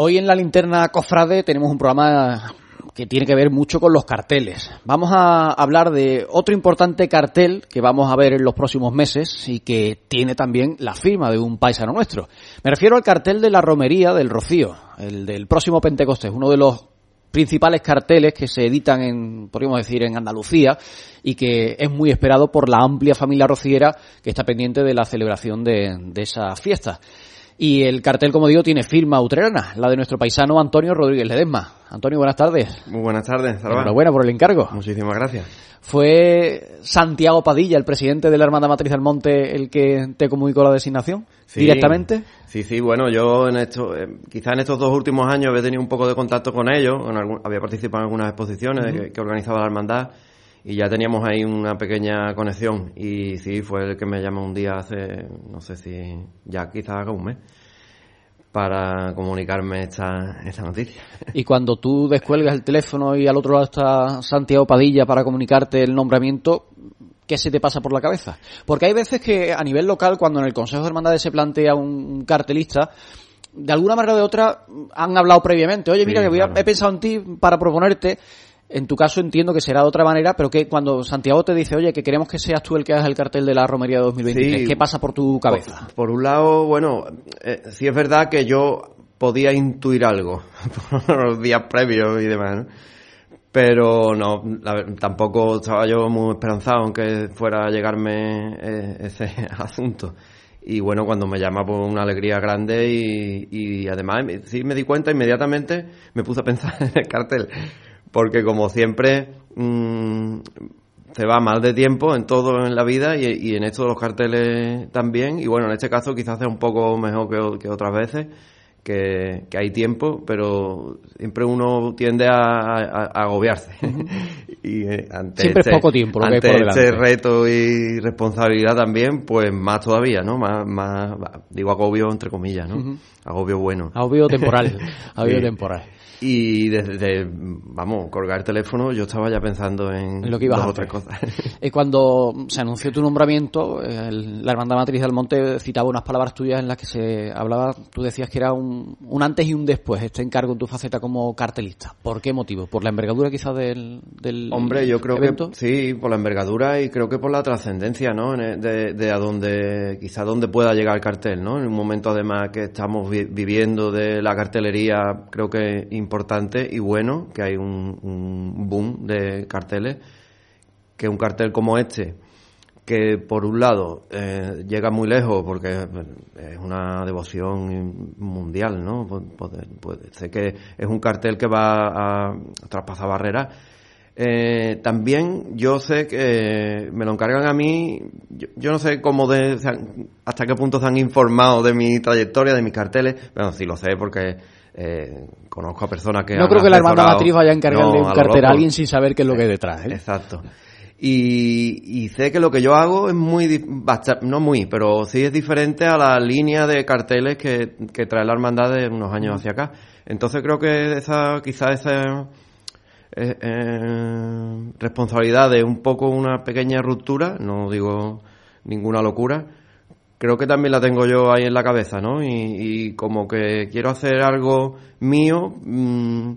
Hoy en la linterna Cofrade tenemos un programa que tiene que ver mucho con los carteles. Vamos a hablar de otro importante cartel que vamos a ver en los próximos meses y que tiene también la firma de un paisano nuestro. Me refiero al cartel de la romería del Rocío, el del próximo Pentecostés, uno de los principales carteles que se editan en, podríamos decir, en Andalucía y que es muy esperado por la amplia familia rociera que está pendiente de la celebración de, de esa fiesta. Y el cartel, como digo, tiene firma utrerana, la de nuestro paisano Antonio Rodríguez Ledesma. Antonio, buenas tardes. Muy buenas tardes, Salva. Enhorabuena por el encargo. Muchísimas gracias. ¿Fue Santiago Padilla, el presidente de la Hermandad Matriz del Monte, el que te comunicó la designación Sí. directamente? Sí, sí, bueno, yo en esto, eh, quizá en estos dos últimos años había tenido un poco de contacto con ellos, en algún- había participado en algunas exposiciones que, que organizaba la hermandad y ya teníamos ahí una pequeña conexión y sí, fue el que me llamó un día hace, no sé si ya quizás haga un mes, para comunicarme esta, esta noticia. Y cuando tú descuelgas el teléfono y al otro lado está Santiago Padilla para comunicarte el nombramiento, ¿qué se te pasa por la cabeza? Porque hay veces que a nivel local, cuando en el Consejo de Hermandades se plantea un cartelista, de alguna manera o de otra han hablado previamente. Oye, mira, Sí, que voy a- claro. he pensado en ti para proponerte. En tu caso entiendo que será de otra manera, pero que cuando Santiago te dice, oye, que queremos que seas tú el que hagas el cartel de la Romería 2023, Sí. ¿qué pasa por tu cabeza? Por, por un lado, bueno, eh, sí es verdad que yo podía intuir algo por los días previos y demás, ¿no? Pero no, la tampoco estaba yo muy esperanzado en que fuera a llegarme eh, ese asunto. Y bueno, cuando me llama, pues una alegría grande y, y además sí me di cuenta inmediatamente, me puse a pensar en el cartel. Porque como siempre, mm, se va mal de tiempo en todo en la vida y, y en esto de los carteles también. Y bueno, en este caso quizás sea un poco mejor que, otras veces, que, que hay tiempo, pero siempre uno tiende a, a- a agobiarse. y eh, ante Siempre es este- poco tiempo lo que hay ante por este reto y responsabilidad también, pues más todavía, ¿no? Más, más digo agobio entre comillas, ¿no? Agobio bueno. Agobio temporal. Agobio Sí. temporal. Y desde, vamos, colgar el teléfono, yo estaba ya pensando en lo que ibas dos a o tres hacer. cosas. Y cuando se anunció tu nombramiento, el- la Hermandad Matriz del Monte citaba unas palabras tuyas en las que se hablaba, tú decías que era un, un antes y un después este encargo en tu faceta como cartelista. ¿Por qué motivo? ¿Por la envergadura quizás del, del Hombre, yo creo evento? que sí, por la envergadura y creo que por la trascendencia, ¿no? De, de a donde, quizá donde pueda llegar el cartel, ¿no? En un momento además que estamos vi- viviendo de la cartelería, creo que importante y bueno, que hay un, boom de carteles, que un cartel como este, que por un lado eh, llega muy lejos porque es una devoción mundial, ¿no? Pu- Poder- puede- sé que es un cartel que va a traspasar barreras. Eh, también yo sé que me lo encargan a mí, yo, no sé cómo de, hasta qué punto se han informado de mi trayectoria, de mis carteles, pero sí lo sé porque eh, conozco a personas que No han creo que la Hermandad Matriz vaya a encargarle No, un a cartel a alguien sin saber qué es lo que hay detrás. ¿eh? Exacto. Y, y sé que lo que yo hago es muy, no muy, pero sí es diferente a la línea de carteles que, que trae la hermandad de unos años hacia acá. Entonces creo que esa, quizá esa eh, eh, responsabilidad de un poco una pequeña ruptura, no digo ninguna locura, creo que también la tengo yo ahí en la cabeza, ¿no? Y, y como que quiero hacer algo mío mm,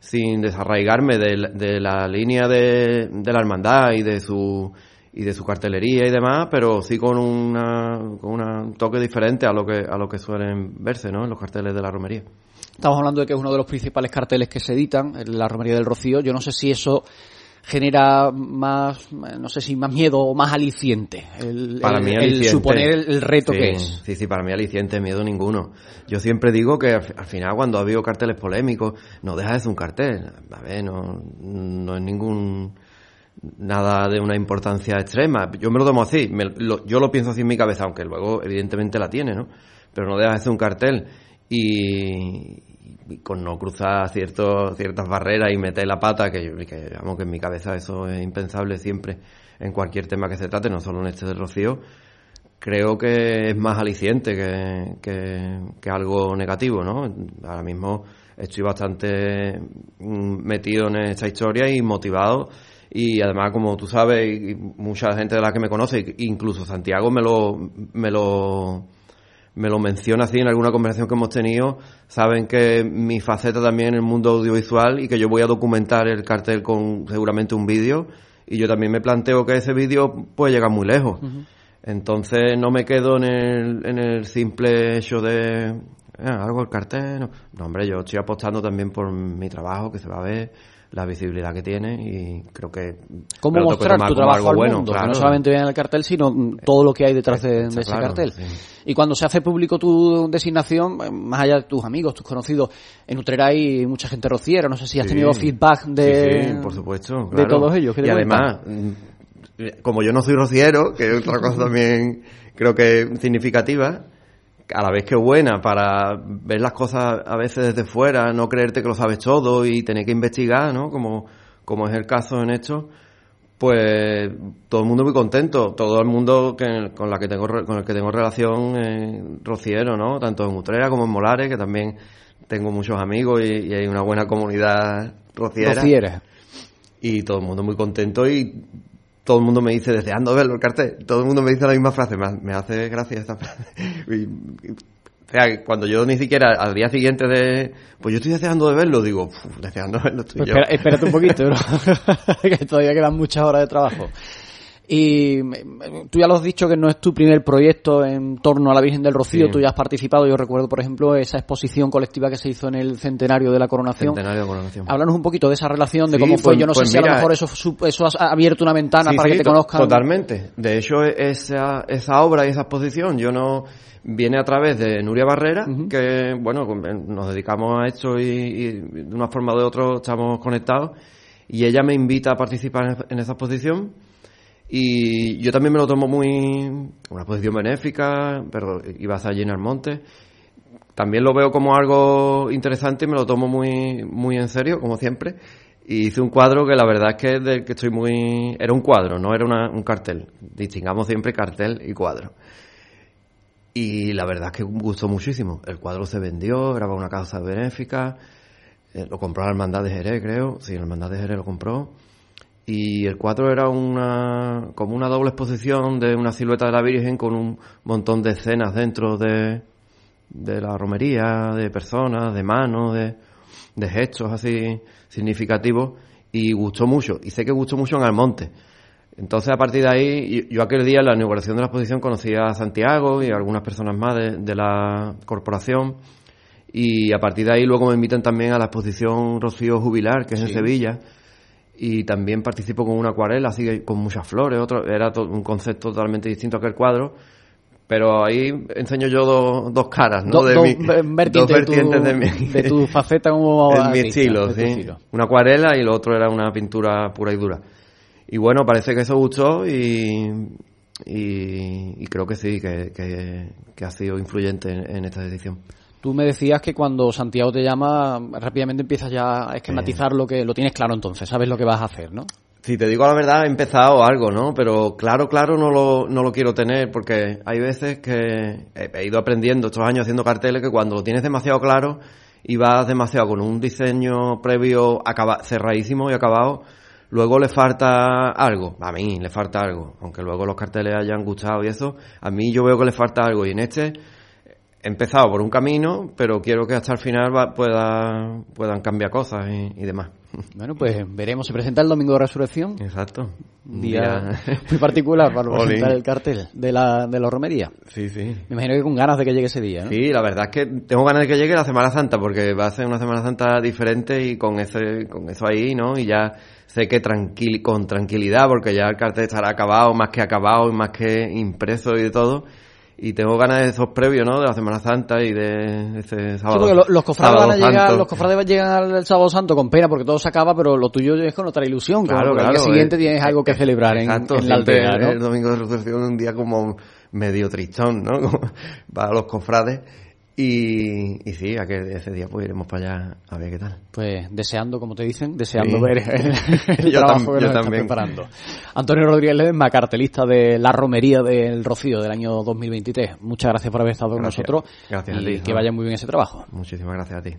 sin desarraigarme de, de la línea de, de la hermandad y de su y de su cartelería y demás, pero sí con una con un toque diferente a lo que a lo que suelen verse, ¿no? En los carteles de la romería. Estamos hablando de que es uno de los principales carteles que se editan la Romería del Rocío. Yo no sé si eso genera más, no sé si más miedo o más aliciente. El, Para el- mí el aliciente. suponer el, el reto Sí, que es. Sí, sí, para mí aliciente, miedo ninguno. Yo siempre digo que al, al final cuando ha habido carteles polémicos, no deja de ser un cartel. A ver, no, no es ningún nada de una importancia extrema. Yo me lo tomo así, me- lo- yo lo pienso así en mi cabeza, aunque luego evidentemente la tiene, ¿no? Pero no deja de ser un cartel y con no cruzar ciertos, ciertas barreras y meter la pata, que, yo- que en mi cabeza eso es impensable siempre en cualquier tema que se trate, no solo en este del Rocío, creo que es más aliciente que, que, que algo negativo, ¿no? Ahora mismo estoy bastante mm, metido en esta historia y motivado y además como tú sabes y mucha gente de la que me conoce incluso Santiago me lo me lo me lo menciona así en alguna conversación que hemos tenido, saben que mi faceta también en el mundo audiovisual y que yo voy a documentar el cartel con seguramente un vídeo y yo también me planteo que ese vídeo puede llegar muy lejos. Entonces no me quedo en el, en el simple hecho de ah, algo el cartel. No. no, hombre, yo estoy apostando también por mi trabajo que se va a ver la visibilidad que tiene y creo que cómo mostrar tu trabajo al bueno, mundo claro. que no solamente vean el cartel sino todo lo que hay detrás de, de ese claro, cartel sí. y cuando se hace público tu designación eh, más allá de tus amigos tus conocidos en Utrera hay mucha gente rociera no sé si has Sí. tenido feedback de Sí, por supuesto de claro. todos ellos ¿qué te y además mm, como yo no soy rociero que es otra cosa también creo que significativa a la vez que buena para ver las cosas a veces desde fuera, no creerte que lo sabes todo y tener que investigar, ¿no? Como, como es el caso en esto, pues todo el mundo muy contento, todo el mundo que, con la que tengo con el que tengo relación eh, rociero, ¿no? Tanto en Utrera como en Molares, que también tengo muchos amigos y, y hay una buena comunidad rociera Rociera. y todo el mundo muy contento y todo el mundo me dice deseando verlo el cartel todo el mundo me dice la misma frase me, ha- me hace gracia esta frase Y- o sea cuando yo ni siquiera al día siguiente de pues yo estoy deseando de verlo digo "Uf, deseando verlo estoy Pues yo espera- espérate un poquito, ¿no? que todavía quedan muchas horas de trabajo. Y eh, tú ya lo has dicho que no es tu primer proyecto en torno a la Virgen del Rocío, Sí. tú ya has participado, yo recuerdo por ejemplo esa exposición colectiva que se hizo en el centenario de la coronación. centenario de coronación Háblanos un poquito de esa relación, de cómo fue, pues- yo no pues sé si a lo mejor eso, eso ha abierto una ventana Sí, para que te conozcan. Totalmente. De hecho, esa, esa obra y esa exposición, yo no viene a través de Nuria Barrera, que bueno, con- nos dedicamos a esto y, y de una forma o de otra estamos conectados. Y ella me invita a participar en esa exposición. Y yo también me lo tomo muy. una exposición benéfica, pero iba a allí en el monte. También lo veo como algo interesante y me lo tomo muy, muy en serio, como siempre. Y hice un cuadro que la verdad es que, del que estoy muy... Era un cuadro, no era una- un cartel. Distingamos siempre cartel y cuadro. Y la verdad es que gustó muchísimo. El cuadro se vendió, era una causa benéfica. eh, lo compró la Hermandad de Jerez, creo. Sí, la Hermandad de Jerez lo compró. Y el cuadro era una como una doble exposición de una silueta de la Virgen con un montón de escenas dentro de, de la romería, de personas, de manos, de, de gestos así significativos. Y gustó mucho. Y sé que gustó mucho en Almonte. Entonces, a partir de ahí, yo- aquel día en la inauguración de la exposición conocí a Santiago y a algunas personas más de, de la corporación. Y a partir de ahí luego me invitan también a la exposición Rocío Jubilar, que es en. Sevilla. Y también participo con una acuarela, así que con muchas flores. Otro, era un concepto totalmente distinto a aquel cuadro. Pero ahí enseño yo dos, dos caras, ¿no? Do- de do- mi- vertientes dos de tu- vertientes de mi, de tu faceta como en mi estilo, de sí. estilo. Una acuarela y lo otro era una pintura pura y dura. Y bueno, parece que eso gustó y, y, y creo que sí, que, que, que ha sido influyente en, en esta decisión. Tú me decías que cuando Santiago te llama, rápidamente empiezas ya a esquematizar lo que lo tienes claro entonces, sabes lo que vas a hacer, ¿no? Si te digo la verdad, he empezado algo, ¿no? Pero claro, claro, no lo, no lo quiero tener porque hay veces que he, ido aprendiendo estos años haciendo carteles que cuando lo tienes demasiado claro y vas demasiado con un diseño previo acaba, cerradísimo y acabado, luego le falta algo. A mí le falta algo. Aunque luego los carteles hayan gustado y eso, a mí yo veo que le falta algo. Y en este he empezado por un camino, pero quiero que hasta el final va- pueda, puedan cambiar cosas y, y demás. Bueno, pues veremos. Se presenta el domingo de resurrección. Exacto. Un día muy particular para presentar el cartel de la, de la romería. Sí, sí. Me imagino que con ganas de que llegue ese día, ¿no? Sí, la verdad es que tengo ganas de que llegue la Semana Santa porque va a ser una Semana Santa diferente y con ese con eso ahí, ¿no? Y ya sé que tranquil con tranquilidad porque ya el cartel estará acabado, más que acabado y más que impreso y de todo. Y tengo ganas de esos previos, ¿no? De la Semana Santa y de Sí, sábado. porque lo- los cofrades van a llegar, los cofrades llegan al sábado santo con pena porque todo se acaba, pero lo tuyo es con otra ilusión. Claro, porque claro. al día siguiente eh, tienes algo que eh, celebrar en, exacto, en la aldea, ¿no? El domingo de resurrección es un día como medio tristón, ¿no? Para los cofrades. Y, y sí, a que ese día pues iremos para allá a ver qué tal. Pues deseando, como te dicen, deseando Sí. ver el, el Yo trabajo tam- que yo nos está también. preparando. Antonio Rodríguez Ledesma, cartelista de la romería del Rocío del año 2023. Muchas gracias por haber estado con nosotros Gracias a y ti, que vaya muy bien ese trabajo. Muchísimas gracias a ti.